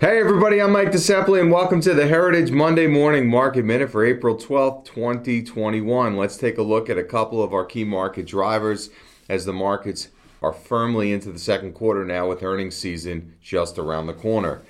Hey everybody, I'm Mike DeCepoli and welcome to the Heritage Monday Morning Market Minute for April 12th, 2021. Let's take a look at a couple of our key market drivers as the markets are firmly into the second quarter now with earnings season just around the corner.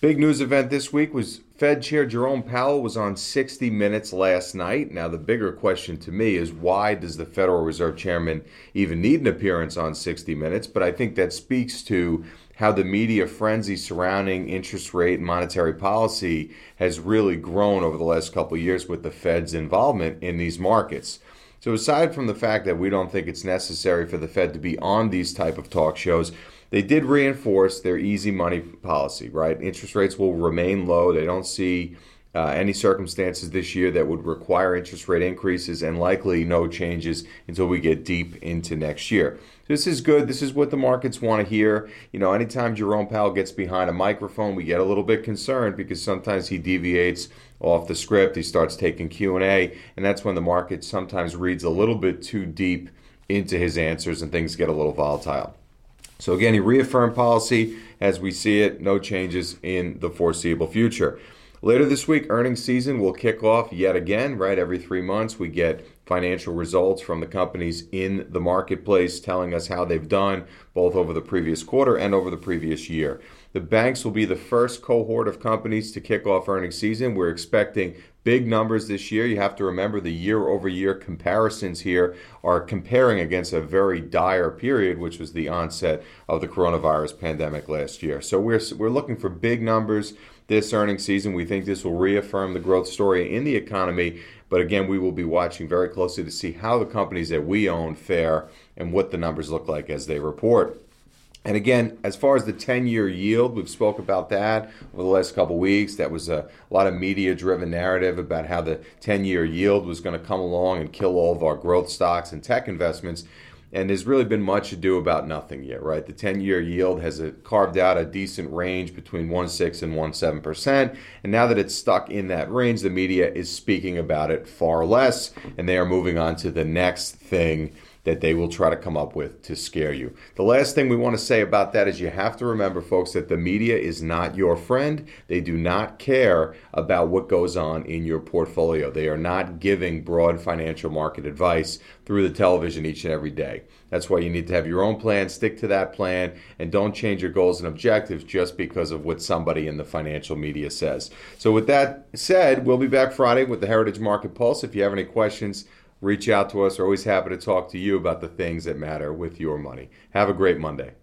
Big news event this week was Fed Chair Jerome Powell was on 60 Minutes last night. Now, the bigger question to me is why does the Federal Reserve Chairman even need an appearance on 60 Minutes? But I think that speaks to how the media frenzy surrounding interest rate and monetary policy has really grown over the last couple years with the Fed's involvement in these markets. So aside from the fact that we don't think it's necessary for the Fed to be on these type of talk shows, they did reinforce their easy money policy, right? Interest rates will remain low. They don't see uh, any circumstances this year that would require interest rate increases and likely no changes until we get deep into next year. This is good. This is what the markets want to hear. You know, anytime Jerome Powell gets behind a microphone, we get a little bit concerned because sometimes he deviates off the script. He starts taking Q&A, and that's when the market sometimes reads a little bit too deep into his answers and things get a little volatile. So again, he reaffirmed policy as we see it, no changes in the foreseeable future. Later this week, earnings season will kick off yet again, right? Every three months, we get financial results from the companies in the marketplace telling us how they've done both over the previous quarter and over the previous year. The banks will be the first cohort of companies to kick off earnings season. We're expecting big numbers this year. You have to remember the year over year comparisons here are comparing against a very dire period, which was the onset of the coronavirus pandemic last year. So we're, we're looking for big numbers this earnings season. We think this will reaffirm the growth story in the economy. But again, we will be watching very closely to see how the companies that we own fare and what the numbers look like as they report. And again, as far as the 10 year yield, we've spoke about that over the last couple weeks. That was a, lot of media driven narrative about how the 10 year yield was going to come along and kill all of our growth stocks and tech investments. And there's really been much ado about nothing yet, right? The 10 year yield has a, carved out a decent range between 1.6 and 1.7%. And now that it's stuck in that range, the media is speaking about it far less, and they are moving on to the next thing that they will try to come up with to scare you. The last thing we want to say about that is you have to remember, folks, that the media is not your friend. They do not care about what goes on in your portfolio. They are not giving broad financial market advice through the television each and every day. That's why you need to have your own plan, stick to that plan, and don't change your goals and objectives just because of what somebody in the financial media says. So, with that said, we'll be back Friday with the Heritage Market Pulse. If you have any questions, reach out to us. We're always happy to talk to you about the things that matter with your money. Have a great Monday.